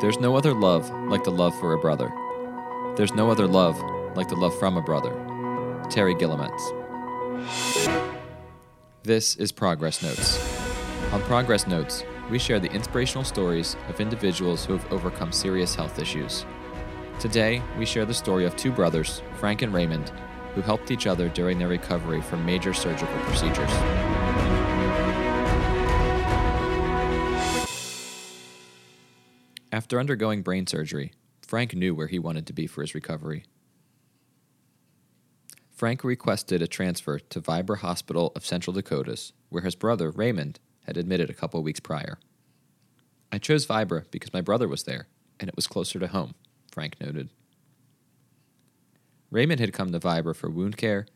There's no other love like the love for a brother. There's no other love like the love from a brother. Terri Guillemets. This is Progress Notes. On Progress Notes, we share the inspirational stories of individuals who have overcome serious health issues. Today, we share the story of two brothers, Frank and Raymond, who helped each other during their recovery from major surgical procedures. After undergoing brain surgery, Frank knew where he wanted to be for his recovery. Frank requested a transfer to Vibra Hospital of Central Dakotas, where his brother, Raymond, had admitted a couple weeks prior. I chose Vibra because my brother was there, and it was closer to home, Frank noted. Raymond had come to Vibra for wound care,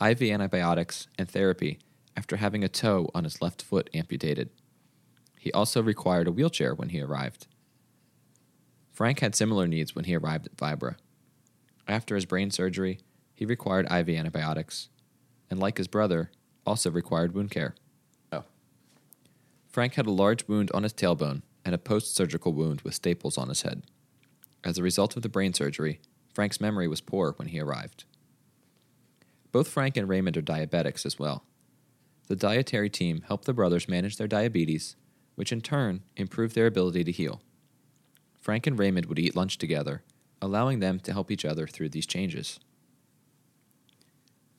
IV antibiotics, and therapy after having a toe on his left foot amputated. He also required a wheelchair when he arrived. Frank had similar needs when he arrived at Vibra. After his brain surgery, he required IV antibiotics, and like his brother, also required wound care. Oh. Frank had a large wound on his tailbone and a post surgical wound with staples on his head. As a result of the brain surgery, Frank's memory was poor when he arrived. Both Frank and Raymond are diabetics as well. The dietary team helped the brothers manage their diabetes, which in turn improved their ability to heal. Frank and Raymond would eat lunch together, allowing them to help each other through these changes.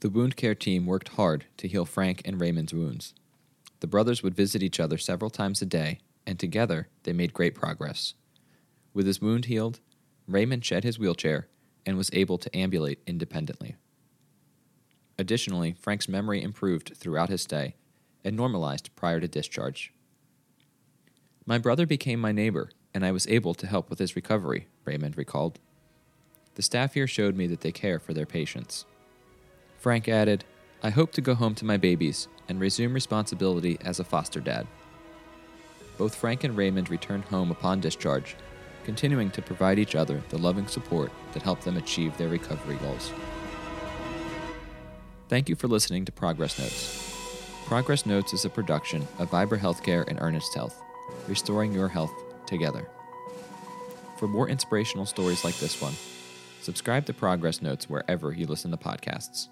The wound care team worked hard to heal Frank and Raymond's wounds. The brothers would visit each other several times a day, and together they made great progress. With his wound healed, Raymond shed his wheelchair and was able to ambulate independently. Additionally, Frank's memory improved throughout his stay and normalized prior to discharge. My brother became my neighbor, and I was able to help with his recovery, Raymond recalled. The staff here showed me that they care for their patients. Frank added, I hope to go home to my babies and resume responsibility as a foster dad. Both Frank and Raymond returned home upon discharge, continuing to provide each other the loving support that helped them achieve their recovery goals. Thank you for listening to Progress Notes. Progress Notes is a production of Vibra Healthcare and Ernest Health, restoring your health together. For more inspirational stories like this one, subscribe to Progress Notes wherever you listen to podcasts.